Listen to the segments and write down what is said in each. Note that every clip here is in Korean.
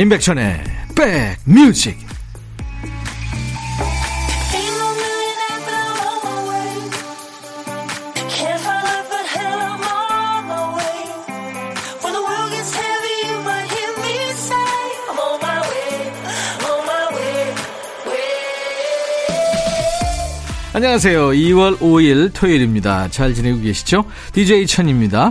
임백천의 백뮤직 안녕하세요. 2월 5일 토요일입니다. 잘 지내고 계시죠? DJ 천입니다.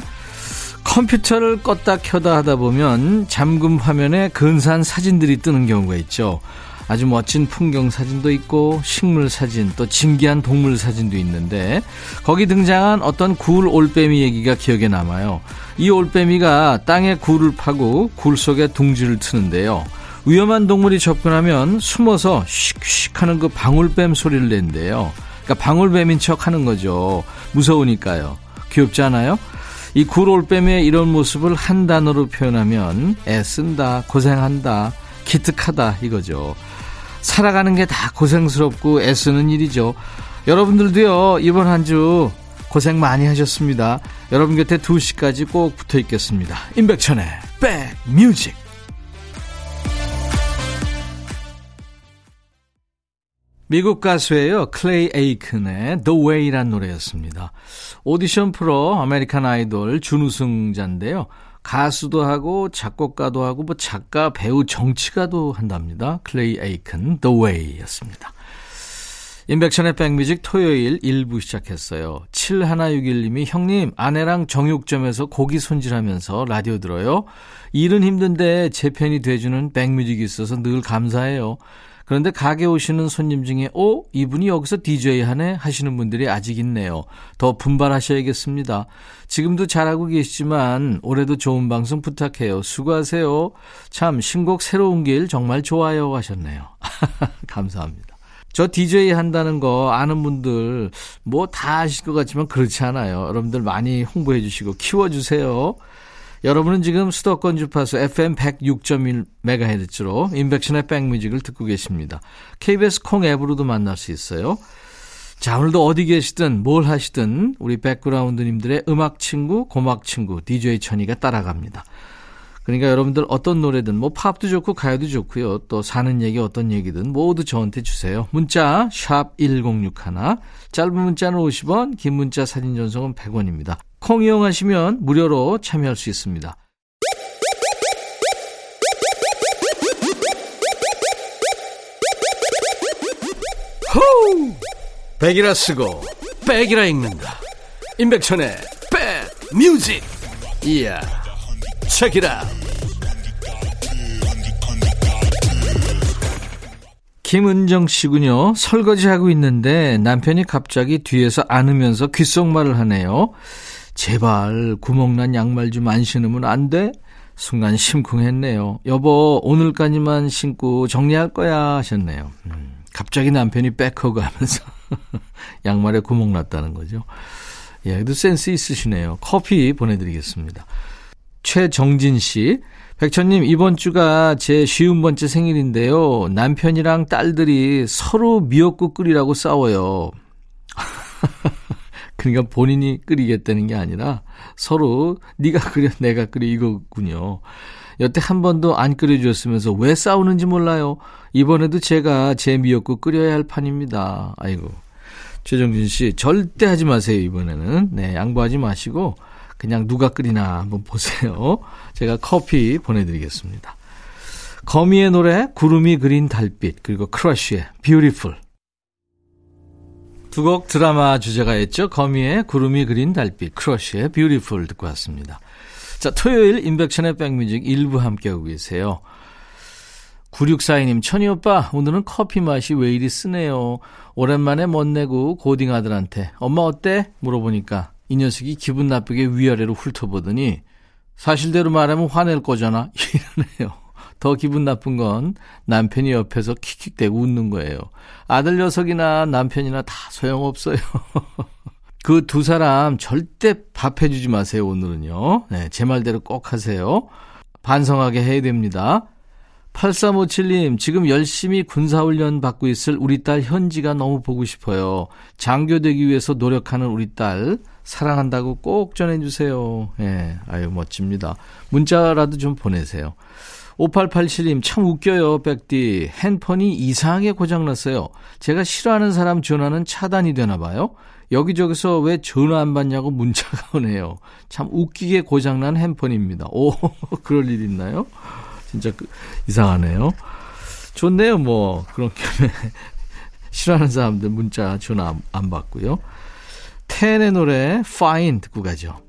컴퓨터를 껐다 켜다 하다 보면 잠금 화면에 근사한 사진들이 뜨는 경우가 있죠. 아주 멋진 풍경 사진도 있고 식물 사진 또 진기한 동물 사진도 있는데 거기 등장한 어떤 굴 올빼미 얘기가 기억에 남아요. 이 올빼미가 땅에 굴을 파고 굴 속에 둥지를 트는데요. 위험한 동물이 접근하면 숨어서 슉슉 하는 그 방울뱀 소리를 낸대요. 그러니까 방울뱀인 척 하는 거죠. 무서우니까요. 귀엽지 않아요? 이 굴올빼미의 이런 모습을 한 단어로 표현하면 애쓴다, 고생한다, 기특하다 이거죠. 살아가는 게 다 고생스럽고 애쓰는 일이죠. 여러분들도요, 이번 한 주 고생 많이 하셨습니다. 여러분 곁에 2시까지 꼭 붙어 있겠습니다. 임백천의 백 뮤직. 미국 가수예요. 클레이 에이큰의 The Way란 노래였습니다. 오디션 프로 아메리칸 아이돌 준우승자인데요. 가수도 하고 작곡가도 하고 뭐 작가, 배우, 정치가도 한답니다. 클레이 에이큰 The Way였습니다. 임백천의 백뮤직 토요일 1부 시작했어요. 7161님이 형님 아내랑 정육점에서 고기 손질하면서 라디오 들어요. 일은 힘든데 제 편이 돼주는 백뮤직이 있어서 늘 감사해요. 그런데 가게 오시는 손님 중에 오 이분이 여기서 DJ 하네 하시는 분들이 아직 있네요. 더 분발하셔야겠습니다. 지금도 잘하고 계시지만 올해도 좋은 방송 부탁해요. 수고하세요. 참 신곡 새로운 길 정말 좋아요 하셨네요. 감사합니다. 저 DJ 한다는 거 아는 분들 뭐 다 아실 것 같지만 그렇지 않아요. 여러분들 많이 홍보해 주시고 키워 주세요. 여러분은 지금 수도권 주파수 FM 106.1MHz로 인백션의 백뮤직을 듣고 계십니다. KBS 콩 앱으로도 만날 수 있어요. 자, 오늘도 어디 계시든 뭘 하시든 우리 백그라운드님들의 음악 친구, 고막 친구 DJ 천이가 따라갑니다. 그러니까 여러분들 어떤 노래든 뭐 팝도 좋고 가요도 좋고요. 또 사는 얘기 어떤 얘기든 모두 저한테 주세요. 문자 샵 1061, 짧은 문자는 50원, 긴 문자 사진 전송은 100원입니다. 콩 이용하시면 무료로 참여할 수 있습니다. 호우! 백이라 쓰고 백이라 읽는다. 임백천의 백 뮤직. 이야. 책이라. 김은정 씨군요. 설거지하고 있는데 남편이 갑자기 뒤에서 안으면서 귓속말을 하네요. 제발 구멍난 양말 좀 안 신으면 안 돼? 순간 심쿵했네요. 여보, 오늘까지만 신고 정리할 거야 하셨네요. 음, 갑자기 남편이 백허그 하면서 양말에 구멍 났다는 거죠. 예, 그래도 센스 있으시네요. 커피 보내드리겠습니다. 최정진 씨, 백천님, 이번 주가 제 쉬운 번째 생일인데요. 남편이랑 딸들이 서로 미역국 끓이라고 싸워요. 그러니까 본인이 끓이겠다는 게 아니라 서로 네가 끓여 내가 끓여 이거군요. 여태 한 번도 안 끓여주었으면서 왜 싸우는지 몰라요. 이번에도 제가 제 미역국 끓여야 할 판입니다. 아이고. 최정진 씨, 절대 하지 마세요, 이번에는. 네, 양보하지 마시고, 그냥 누가 끓이나 한번 보세요. 제가 커피 보내드리겠습니다. 거미의 노래, 구름이 그린 달빛, 그리고 크러쉬의 Beautiful. 두 곡 드라마 주제가 있죠. 거미의 구름이 그린 달빛, 크러쉬의 Beautiful 듣고 왔습니다. 자, 토요일 임백천의 백뮤직 일부 함께하고 계세요. 9642님, 천희 오빠, 오늘은 커피 맛이 왜 이리 쓰네요. 오랜만에 멋내고 고딩 아들한테, 엄마 어때? 물어보니까 이 녀석이 기분 나쁘게 위아래로 훑어보더니, 사실대로 말하면 화낼 거잖아. 이러네요. 더 기분 나쁜 건 남편이 옆에서 킥킥대고 웃는 거예요. 아들 녀석이나 남편이나 다 소용없어요. 그 두 사람 절대 밥 해주지 마세요, 오늘은요. 네, 제 말대로 꼭 하세요. 반성하게 해야 됩니다. 8357님, 지금 열심히 군사훈련 받고 있을 우리 딸 현지가 너무 보고 싶어요. 장교되기 위해서 노력하는 우리 딸, 사랑한다고 꼭 전해주세요. 예, 네, 아유, 멋집니다. 문자라도 좀 보내세요. 5887님, 참 웃겨요, 백디. 핸폰이 이상하게 고장났어요. 제가 싫어하는 사람 전화는 차단이 되나 봐요. 여기저기서 왜 전화 안 받냐고 문자가 오네요. 참 웃기게 고장난 핸폰입니다. 오, 그럴 일 있나요? 진짜 그, 이상하네요. 좋네요, 뭐. 그렇게 싫어하는 사람들 문자 전화 안 받고요. 텐의 노래 Fine 듣고 가죠.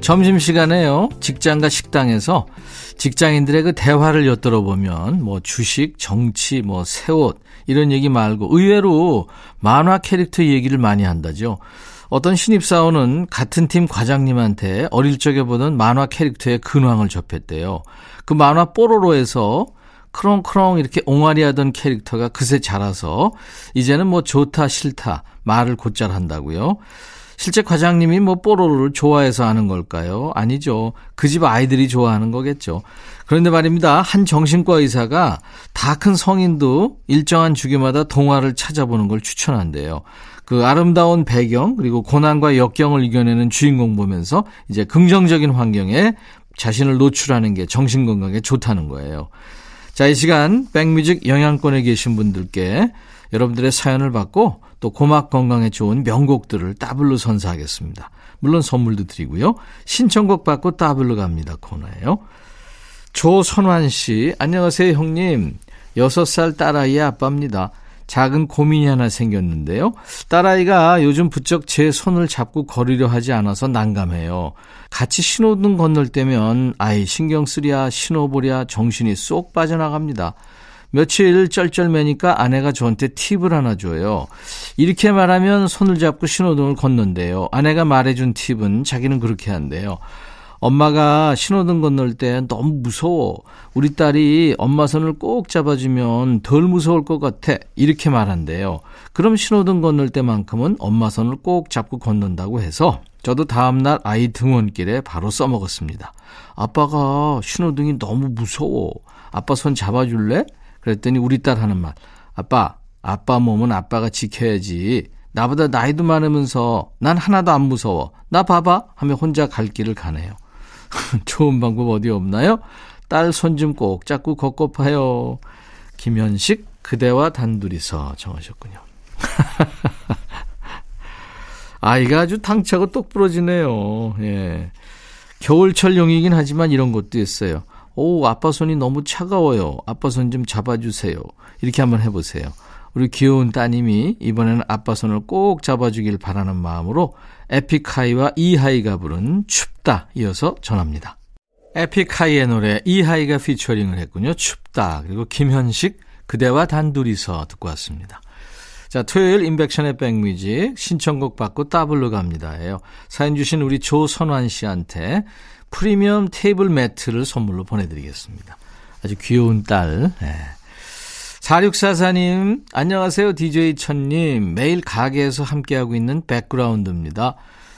점심시간에요. 직장과 식당에서 직장인들의 그 대화를 엿들어 보면 뭐 주식, 정치, 뭐 새 옷 이런 얘기 말고 의외로 만화 캐릭터 얘기를 많이 한다죠. 어떤 신입사원은 같은 팀 과장님한테 어릴 적에 보던 만화 캐릭터의 근황을 접했대요. 그 만화 뽀로로에서 크롱크롱 이렇게 옹알이 하던 캐릭터가 그새 자라서 이제는 뭐 좋다 싫다 말을 곧잘 한다고요. 실제 과장님이 뭐 뽀로로를 좋아해서 하는 걸까요? 아니죠. 그 집 아이들이 좋아하는 거겠죠. 그런데 말입니다. 한 정신과 의사가 다 큰 성인도 일정한 주기마다 동화를 찾아보는 걸 추천한대요. 그 아름다운 배경 그리고 고난과 역경을 이겨내는 주인공 보면서 이제 긍정적인 환경에 자신을 노출하는 게 정신 건강에 좋다는 거예요. 자, 이 시간 백뮤직 영향권에 계신 분들께 여러분들의 사연을 받고 또 고막 건강에 좋은 명곡들을 따블로 선사하겠습니다. 물론 선물도 드리고요. 신청곡 받고 따블로 갑니다 코너예요. 조선환 씨, 안녕하세요 형님. 6살 딸아이의 아빠입니다. 작은 고민이 하나 생겼는데요. 딸아이가 요즘 부쩍 제 손을 잡고 거리려 하지 않아서 난감해요. 같이 신호등 건널 때면 아이 신경 쓰랴 신호 보랴 정신이 쏙 빠져나갑니다. 며칠 쩔쩔매니까 아내가 저한테 팁을 하나 줘요. 이렇게 말하면 손을 잡고 신호등을 걷는데요. 아내가 말해준 팁은 자기는 그렇게 한대요. 엄마가 신호등 건널 때 너무 무서워. 우리 딸이 엄마 손을 꼭 잡아주면 덜 무서울 것 같아. 이렇게 말한대요. 그럼 신호등 건널 때만큼은 엄마 손을 꼭 잡고 건넌다고 해서 저도 다음날 아이 등원길에 바로 써먹었습니다. 아빠가 신호등이 너무 무서워. 아빠 손 잡아줄래? 그랬더니 우리 딸 하는 말. 아빠, 아빠 몸은 아빠가 지켜야지. 나보다 나이도 많으면서 난 하나도 안 무서워. 나 봐봐. 하며 혼자 갈 길을 가네요. 좋은 방법 어디 없나요? 딸 손 좀 꼭 잡고 걷고 파요. 김현식, 그대와 단둘이서 정하셨군요. 아이가 아주 당차고 똑부러지네요. 예. 겨울철용이긴 하지만 이런 것도 있어요. 오, 아빠 손이 너무 차가워요. 아빠 손 좀 잡아주세요. 이렇게 한번 해보세요. 우리 귀여운 따님이 이번에는 아빠 손을 꼭 잡아주길 바라는 마음으로 에픽하이와 이하이가 부른 춥다 이어서 전합니다. 에픽하이의 노래 이하이가 피처링을 했군요. 춥다. 그리고 김현식 그대와 단둘이서 듣고 왔습니다. 자, 토요일 임백천의 백뮤직 신청곡 받고 따블로 갑니다예요. 사연 주신 우리 조선환 씨한테 프리미엄 테이블 매트를 선물로 보내드리겠습니다. 아주 귀여운 딸. 네. 4644님, 안녕하세요. DJ 천님. 매일 가게에서 함께하고 있는 백그라운드입니다.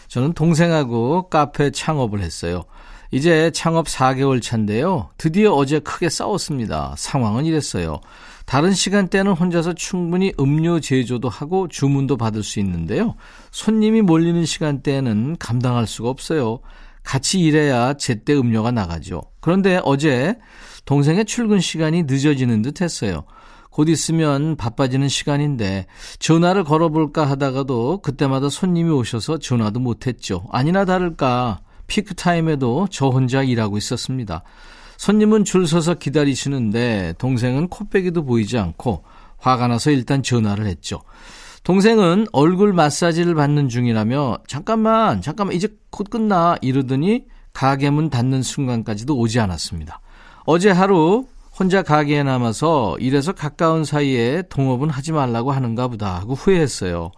저는 동생하고 카페 창업을 했어요. 이제 창업 4개월 차인데요. 드디어 어제 크게 싸웠습니다. 상황은 이랬어요. 다른 시간대는 혼자서 충분히 음료 제조도 하고 주문도 받을 수 있는데요. 손님이 몰리는 시간대에는 감당할 수가 없어요. 같이 일해야 제때 음료가 나가죠. 그런데 어제 동생의 출근 시간이 늦어지는 듯 했어요. 곧 있으면 바빠지는 시간인데 전화를 걸어볼까 하다가도 그때마다 손님이 오셔서 전화도 못했죠. 아니나 다를까 피크타임에도 저 혼자 일하고 있었습니다. 손님은 줄 서서 기다리시는데 동생은 코빼기도 보이지 않고 화가 나서 일단 전화를 했죠. 동생은 얼굴 마사지를 받는 중이라며 잠깐만 잠깐만 이제 곧 끝나 이러더니 가게 문 닫는 순간까지도 오지 않았습니다. 어제 하루 혼자 가게에 남아서 이래서 가까운 사이에 동업은 하지 말라고 하는가 보다 하고 후회했어요.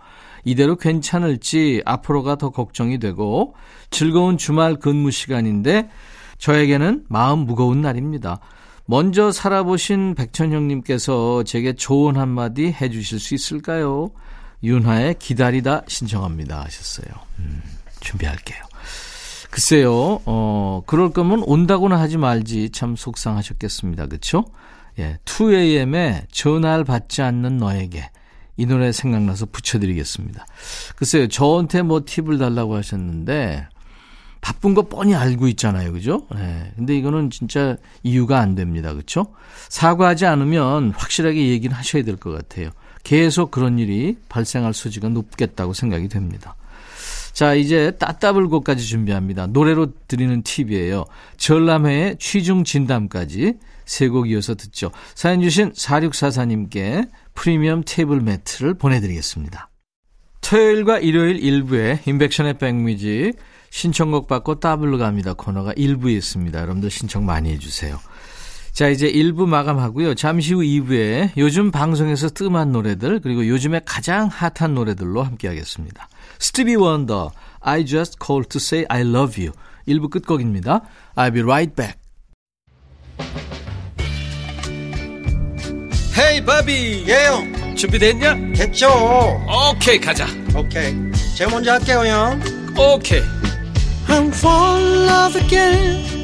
이대로 괜찮을지 앞으로가 더 걱정이 되고 즐거운 주말 근무 시간인데 저에게는 마음 무거운 날입니다. 먼저 살아보신 백천형님께서 제게 조언 한마디 해주실 수 있을까요? 윤하의 기다리다 신청합니다 하셨어요. 음, 준비할게요. 글쎄요, 어, 그럴 거면 온다고는 하지 말지 참 속상하셨겠습니다. 그쵸? 예, 2AM의 전화를 받지 않는 너에게 이 노래 생각나서 붙여드리겠습니다. 글쎄요, 저한테 뭐 팁을 달라고 하셨는데, 바쁜 거 뻔히 알고 있잖아요. 그죠? 네. 근데 이거는 진짜 이유가 안 됩니다. 그렇죠? 사과하지 않으면 확실하게 얘기는 하셔야 될 것 같아요. 계속 그런 일이 발생할 소지가 높겠다고 생각이 됩니다. 자, 이제 따따블곡까지 준비합니다. 노래로 드리는 팁이에요. 전람회의 취중 진담까지 세 곡 이어서 듣죠. 사연 주신 4644님께 프리미엄 테이블 매트를 보내드리겠습니다. 토요일과 일요일 일부에 인백션의 백뮤직 신청곡 받고 따블로 갑니다. 코너가 1부에 있습니다. 여러분들 신청 많이 해주세요. 자, 이제 1부 마감하고요. 잠시 후 2부에 요즘 방송에서 뜸한 노래들, 그리고 요즘에 가장 핫한 노래들로 함께 하겠습니다. 스티비 원더, I just called to say I love you. 1부 끝곡입니다. I'll be right back. 헤이 바비 예영 준비됐냐? 됐죠 오케이 가자 오케이 제가 먼저 할게요 형 오케이 I'm fall in love again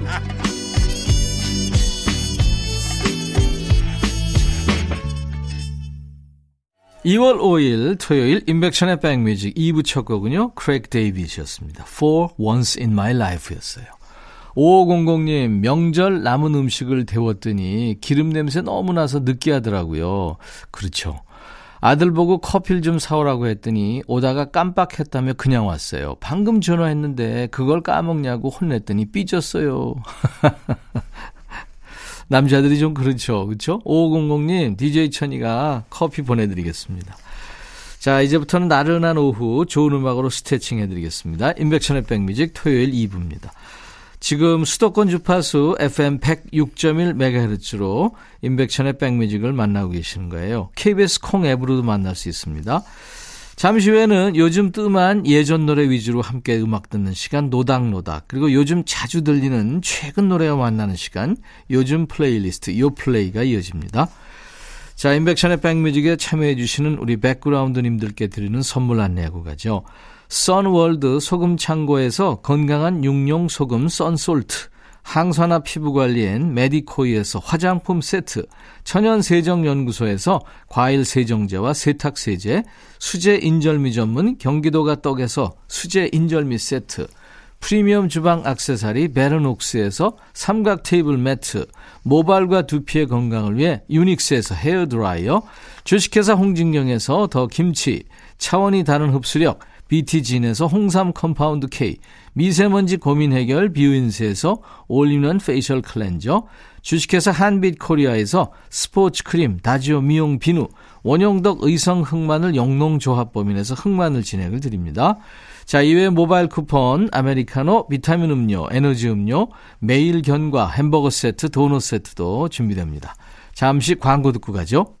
2월 5일 토요일 인백션의 백뮤직 2부 첫 곡은요. 크레이크 데이빗이었습니다. For Once in My Life였어요. 5500님 명절 남은 음식을 데웠더니 기름 냄새 너무 나서 느끼하더라고요. 그렇죠. 아들 보고 커피를 좀 사오라고 했더니 오다가 깜빡했다며 그냥 왔어요. 방금 전화했는데 그걸 까먹냐고 혼냈더니 삐졌어요. 남자들이 좀 그렇죠. 그렇죠? 5500님, DJ 천이가 커피 보내드리겠습니다. 자, 이제부터는 나른한 오후 좋은 음악으로 스트레칭 해드리겠습니다. 인백천의 백뮤직 토요일 2부입니다. 지금 수도권 주파수 FM 106.1MHz로 임백천의 백뮤직을 만나고 계시는 거예요. KBS 콩 앱으로도 만날 수 있습니다. 잠시 후에는 요즘 뜸한 예전 노래 위주로 함께 음악 듣는 시간 노닥노닥 그리고 요즘 자주 들리는 최근 노래와 만나는 시간 요즘 플레이리스트 요플레이가 이어집니다. 자 임백천의 백뮤직에 참여해 주시는 우리 background님들께 드리는 선물 안내하고 가죠. 선월드 소금 창고에서 건강한 육룡 소금 썬솔트 항산화 피부관리엔 메디코이에서 화장품 세트, 천연세정연구소에서 과일세정제와 세탁세제, 수제인절미 전문 경기도가 떡에서 수제인절미 세트, 프리미엄 주방 악세사리 베르녹스에서 삼각 테이블 매트, 모발과 두피의 건강을 위해 유닉스에서 헤어드라이어, 주식회사 홍진경에서 더 김치, 차원이 다른 흡수력, BT진에서 홍삼 compound K, 미세먼지 고민 해결 뷰인스에서 올리는 facial 클렌저, 주식회사 한빛 코리아에서 스포츠 크림 다지오 미용 비누, 원형덕 의성 흑마늘 영농조합법인에서 흑마늘 진액을 드립니다. 자, 이외에 모바일 쿠폰, 아메리카노, 비타민 음료, 에너지 음료, 매일 견과, 햄버거 세트, 도넛 세트도 준비됩니다. 잠시 광고 듣고 가죠.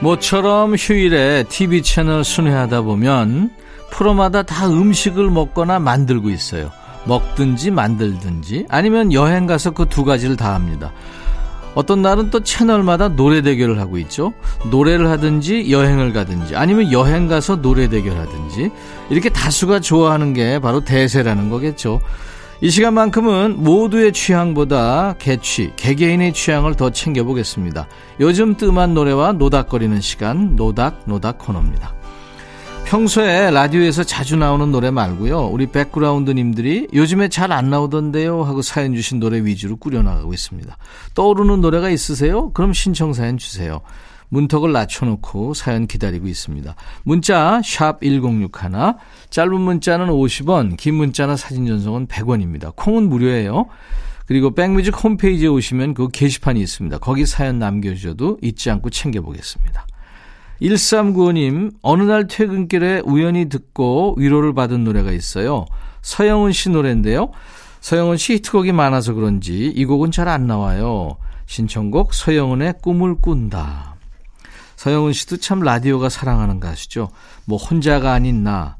모처럼 휴일에 TV 채널 순회하다 보면 프로마다 다 음식을 먹거나 만들고 있어요. 먹든지 만들든지 아니면 여행 가서 그 두 가지를 다 합니다. 어떤 날은 또 채널마다 노래 대결을 하고 있죠. 노래를 하든지 여행을 가든지 아니면 여행 가서 노래 대결하든지 이렇게 다수가 좋아하는 게 바로 대세라는 거겠죠. 이 시간만큼은 모두의 취향보다 개취, 개개인의 취향을 더 챙겨보겠습니다. 요즘 뜸한 노래와 노닥거리는 시간, 노닥, 노닥 코너입니다. 평소에 라디오에서 자주 나오는 노래 말고요. 우리 백그라운드님들이 요즘에 잘 안 나오던데요 하고 사연 주신 노래 위주로 꾸려나가고 있습니다. 떠오르는 노래가 있으세요? 그럼 신청 사연 주세요. 문턱을 낮춰놓고 사연 기다리고 있습니다. 문자 1061, 짧은 문자는 50원, 긴 문자나 사진 전송은 100원입니다. 콩은 무료예요. 그리고 백뮤직 홈페이지에 오시면 그 게시판이 있습니다. 거기 사연 남겨주셔도 잊지 않고 챙겨보겠습니다. 1395님, 어느 날 퇴근길에 우연히 듣고 위로를 받은 노래가 있어요. 서영은 씨 노래인데요. 서영은 씨 히트곡이 많아서 그런지 이 곡은 잘 안 나와요. 신청곡 서영은의 꿈을 꾼다. 서영은 씨도 참 라디오가 사랑하는 가수죠. 뭐 혼자가 아닌 나,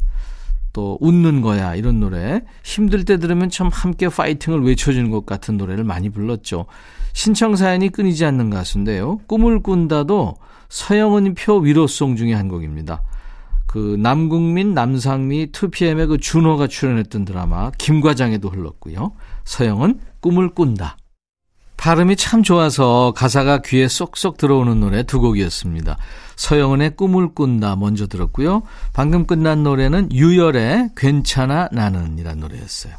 또 웃는 거야 이런 노래 힘들 때 들으면 참 함께 파이팅을 외쳐주는 것 같은 노래를 많이 불렀죠. 신청 사연이 끊이지 않는 가수인데요. 꿈을 꾼다도 서영은 표 위로송 중에 한 곡입니다. 그 남국민, 남상미, 2PM의 그 준호가 출연했던 드라마 김과장에도 흘렀고요. 서영은 꿈을 꾼다. 발음이 참 좋아서 가사가 귀에 쏙쏙 들어오는 노래 두 곡이었습니다. 서영은의 꿈을 꾼다 먼저 들었고요. 방금 끝난 노래는 유열의 괜찮아 나는 이란 노래였어요.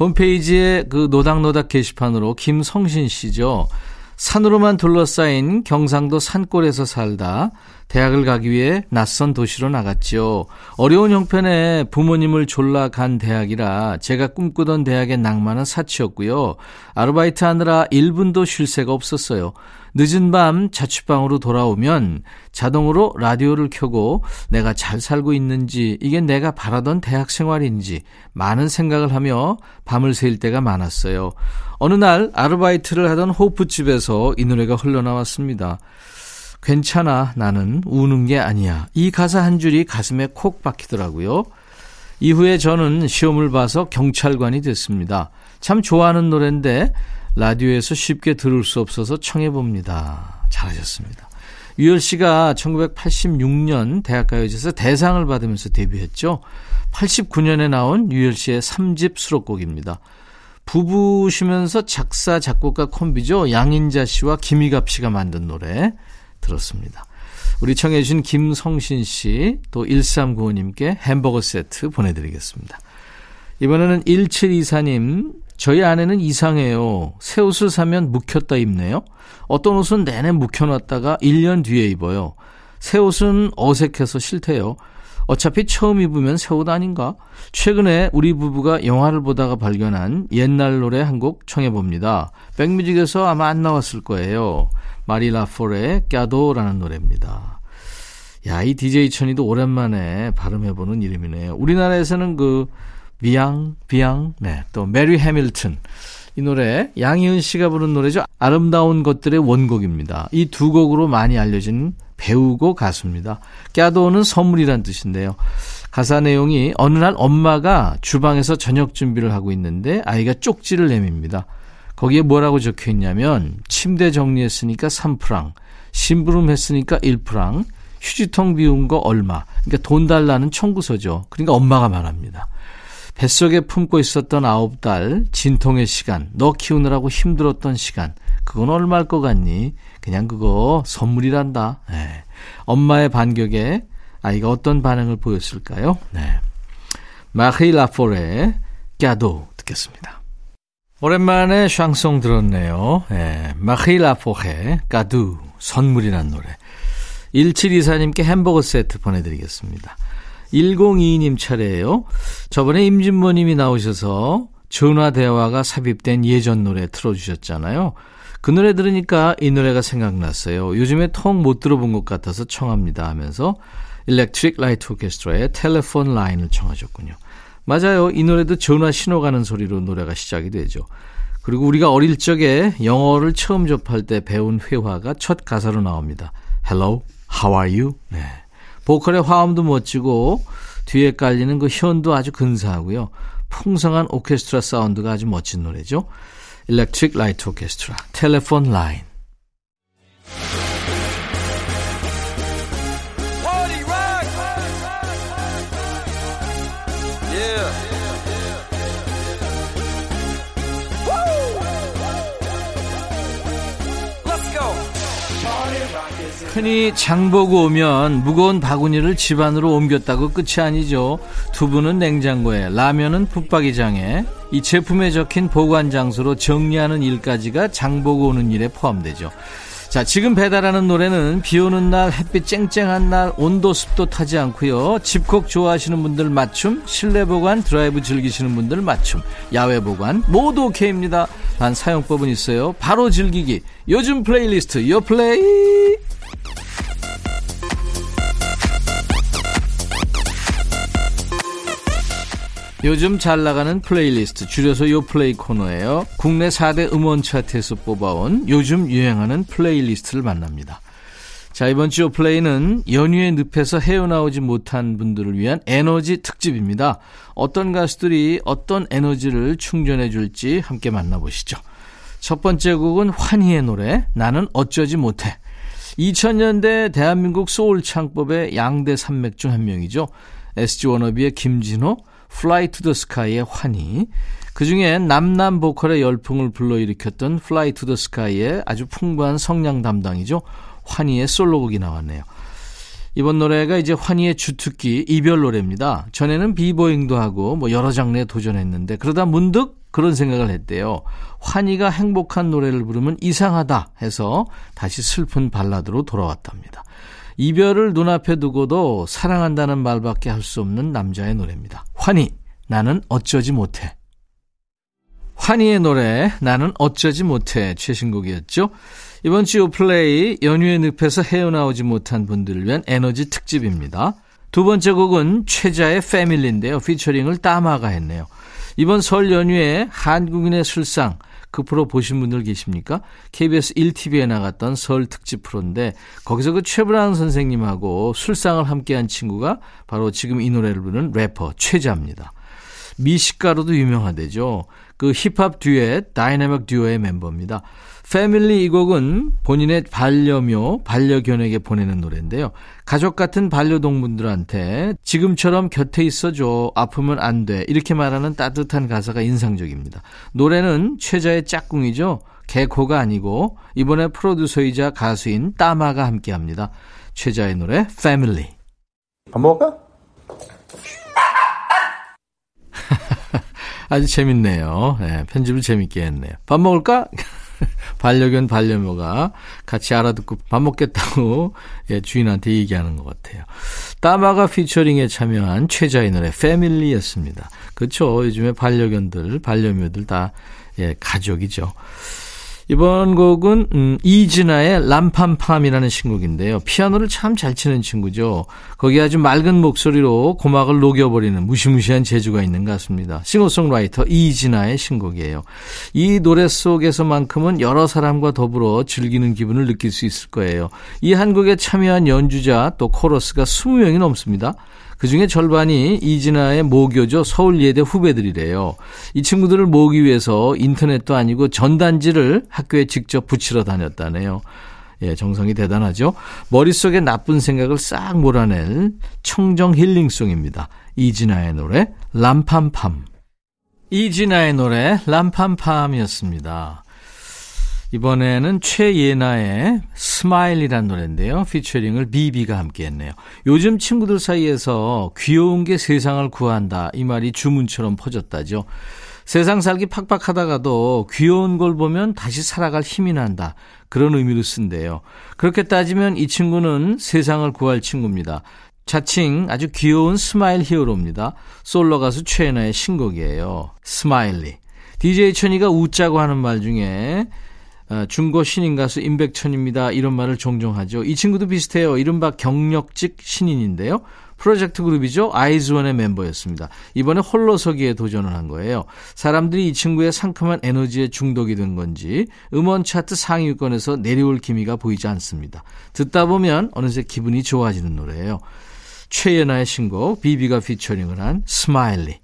홈페이지에 그 노닥노닥 게시판으로 김성신 씨죠. 산으로만 둘러싸인 경상도 산골에서 살다 대학을 가기 위해 낯선 도시로 나갔죠. 어려운 형편에 부모님을 졸라 간 대학이라 제가 꿈꾸던 대학의 낭만은 사치였고요. 아르바이트 하느라 1분도 쉴 새가 없었어요. 늦은 밤 자취방으로 돌아오면 자동으로 라디오를 켜고 내가 잘 살고 있는지 이게 내가 바라던 대학 생활인지 많은 생각을 하며 밤을 새일 때가 많았어요. 어느 날 아르바이트를 하던 호프집에서 이 노래가 흘러나왔습니다. 괜찮아 나는 우는 게 아니야. 이 가사 한 줄이 가슴에 콕 박히더라고요. 이후에 저는 시험을 봐서 경찰관이 됐습니다. 참 좋아하는 노래인데 라디오에서 쉽게 들을 수 없어서 청해봅니다. 잘하셨습니다. 유열 씨가 1986년 대학가요제에서 대상을 받으면서 데뷔했죠. 89년에 나온 유열 씨의 3집 수록곡입니다. 부부시면서 작사, 작곡가 콤비죠. 양인자 씨와 김희갑 씨가 만든 노래 들었습니다. 우리 청해 주신 김성신 씨, 또 1395님께 햄버거 세트 보내드리겠습니다. 이번에는 1724님, 저희 아내는 이상해요. 새 옷을 사면 묵혔다 입네요. 어떤 옷은 내내 묵혀놨다가 1년 뒤에 입어요. 새 옷은 어색해서 싫대요. 어차피 처음 입으면 새 옷 아닌가? 최근에 우리 부부가 영화를 보다가 발견한 옛날 노래 한 곡 청해봅니다. 백뮤직에서 아마 안 나왔을 거예요. 마리라 포레의 까도라는 노래입니다. 야, 이 DJ 천이도 오랜만에 발음해보는 이름이네요. 우리나라에서는 그 Viens, viens, 네, 또 메리 해밀튼. 이 노래 양희은 씨가 부른 노래죠. 아름다운 것들의 원곡입니다. 이 두 곡으로 많이 알려진 배우고 가수입니다. Cadeau는 선물이란 뜻인데요. 가사 내용이 어느 날 엄마가 주방에서 저녁 준비를 하고 있는데 아이가 쪽지를 내밉니다. 거기에 뭐라고 적혀 있냐면 침대 정리했으니까 3프랑, 심부름 했으니까 1프랑, 휴지통 비운 거 얼마. 그러니까 돈 달라는 청구서죠. 그러니까 엄마가 말합니다. 뱃속에 품고 있었던 아홉 달 진통의 시간, 너 키우느라고 힘들었던 시간, 그건 얼마일 것 같니? 그냥 그거 선물이란다. 네. 엄마의 반격에 아이가 어떤 반응을 보였을까요? 네. 마히 라포레 까도 듣겠습니다. 오랜만에 샹송 들었네요. 네. 마히 라포레 까두 선물이란 노래. 1724님께 햄버거 세트 보내드리겠습니다. 1022님 차례예요. 저번에 임진모님이 나오셔서 전화 대화가 삽입된 예전 노래 틀어주셨잖아요. 그 노래 들으니까 이 노래가 생각났어요. 요즘에 통 못 들어본 것 같아서 청합니다 하면서 일렉트릭 라이트 오케스트라의 Telephone Line을 청하셨군요. 맞아요. 이 노래도 전화 신호 가는 소리로 노래가 시작이 되죠. 그리고 우리가 어릴 적에 영어를 처음 접할 때 배운 회화가 첫 가사로 나옵니다. Hello, How are you? 네. 보컬의 화음도 멋지고 뒤에 깔리는 그 현도 아주 근사하고요. 풍성한 오케스트라 사운드가 아주 멋진 노래죠. Electric Light Orchestra, Telephone Line. 흔히 장보고 오면 무거운 바구니를 집안으로 옮겼다고 끝이 아니죠. 두부는 냉장고에, 라면은 붙박이장에, 이 제품에 적힌 보관 장소로 정리하는 일까지가 장보고 오는 일에 포함되죠. 자, 지금 배달하는 노래는 비 오는 날, 햇빛 쨍쨍한 날, 온도 습도 타지 않고요. 집콕 좋아하시는 분들 맞춤, 실내 보관, 드라이브 즐기시는 분들 맞춤, 야외 보관 모두 오케이입니다. 단 사용법은 있어요. 바로 즐기기. 요즘 플레이리스트, 요 플레이! 요즘 잘 나가는 플레이리스트 줄여서 요플레이 코너예요. 국내 4대 음원 차트에서 뽑아온 요즘 유행하는 playlist를 만납니다. 자 이번 주 요플레이는 연휴의 늪에서 헤어나오지 못한 분들을 위한 에너지 특집입니다. 어떤 가수들이 어떤 에너지를 충전해 줄지 함께 만나보시죠. 첫 번째 곡은 환희의 노래 나는 어쩌지 못해 2000년대 대한민국 소울 창법의 양대 산맥 중 한 명이죠. SG 워너비의 김진호 Fly to the Sky의 환희. 그 중에 남남 보컬의 열풍을 불러일으켰던 Fly to the Sky의 아주 풍부한 성량 담당이죠. 환희의 솔로곡이 나왔네요. 이번 노래가 이제 환희의 주특기 이별 노래입니다. 전에는 비보잉도 하고 뭐 여러 장르에 도전했는데 그러다 문득 그런 생각을 했대요. 환희가 행복한 노래를 부르면 이상하다 해서 다시 슬픈 발라드로 돌아왔답니다. 이별을 눈앞에 두고도 사랑한다는 말밖에 할 수 없는 남자의 노래입니다. 환희, 나는 어쩌지 못해. 환희의 노래, 나는 어쩌지 못해 최신곡이었죠. 이번 주 플레이 연휴의 늪에서 헤어나오지 못한 분들을 위한 에너지 특집입니다. 두 번째 곡은 최자의 패밀리인데요. featuring을 따마가 했네요. 이번 설 연휴에 한국인의 술상, 그 프로 보신 분들 계십니까? KBS 1TV에 나갔던 설 특집 프로인데 거기서 그 최불암 선생님하고 술상을 함께한 친구가 바로 지금 이 노래를 부르는 래퍼 최자입니다. 미식가로도 유명하대죠. 그 힙합 듀엣 다이내믹 듀오의 멤버입니다. 패밀리 이 곡은 본인의 반려묘, 반려견에게 보내는 노래인데요. 가족 같은 반려동물들한테 지금처럼 곁에 있어줘, 아프면 안 돼. 이렇게 말하는 따뜻한 가사가 인상적입니다. 노래는 최자의 짝꿍이죠. 개코가 아니고 이번에 프로듀서이자 가수인 따마가 함께 합니다. 최자의 노래 패밀리. 밥 먹을까? 아주 재밌네요. 네, 편집을 재밌게 했네요. 밥 먹을까? 반려견 반려묘가 같이 알아듣고 밥 먹겠다고 예, 주인한테 얘기하는 것 같아요. 따마가 피처링에 참여한 최자의 노래 패밀리였습니다. 그렇죠. 요즘에 반려견들, 반려묘들 다 예, 가족이죠. 이번 곡은 음, 이진아의 람팜팜이라는 신곡인데요. 피아노를 참 잘 치는 친구죠. 거기 아주 맑은 목소리로 고막을 녹여버리는 무시무시한 재주가 있는 것 같습니다. 싱어송라이터 이진아의 신곡이에요. 이 노래 속에서만큼은 여러 사람과 더불어 즐기는 기분을 느낄 수 있을 거예요. 이 한국에 참여한 연주자 또 코러스가 20명이 넘습니다. 그 중에 절반이 이진아의 모교죠. 서울예대 후배들이래요. 이 친구들을 모으기 위해서 인터넷도 아니고 전단지를 학교에 직접 붙이러 다녔다네요. 예, 정성이 대단하죠. 머릿속에 나쁜 생각을 싹 몰아낼 청정 힐링송입니다. 이진아의 노래 람팜팜. 이진아의 노래 람팜팜이었습니다. 이번에는 최예나의 Smiley란 노래인데요. featuring을 비비가 함께 했네요. 요즘 친구들 사이에서 귀여운 게 세상을 구한다. 이 말이 주문처럼 퍼졌다죠. 세상 살기 팍팍하다가도 귀여운 걸 보면 다시 살아갈 힘이 난다. 그런 의미로 쓴대요. 그렇게 따지면 이 친구는 세상을 구할 친구입니다. 자칭 아주 귀여운 smile hero입니다. 솔로 가수 최예나의 신곡이에요. Smiley. DJ 천이가 웃자고 하는 말 중에 어, 중고 신인 가수 임백천입니다. 이런 말을 종종 하죠. 이 친구도 비슷해요. 이른바 경력직 신인인데요. 프로젝트 그룹이죠. 아이즈원의 멤버였습니다. 이번에 홀로서기에 도전을 한 거예요. 사람들이 이 친구의 상큼한 에너지에 중독이 된 건지 음원 차트 상위권에서 내려올 기미가 보이지 않습니다. 듣다 보면 어느새 기분이 좋아지는 노래예요. 최예나의 신곡 비비가 featuring을 한 Smiley.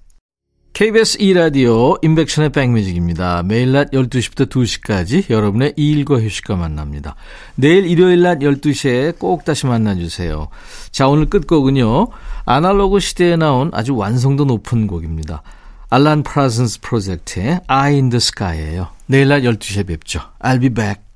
KBS 2라디오 임백천의 백뮤직입니다. 매일 낮 12시부터 2시까지 여러분의 일과 휴식과 만납니다. 내일 일요일 낮 12시에 꼭 다시 만나주세요. 자 오늘 끝곡은요. 아날로그 시대에 나온 아주 완성도 높은 곡입니다. 알란 프라슨스 프로젝트의 Eye in the Sky예요. 내일 낮 12시에 뵙죠. I'll be back.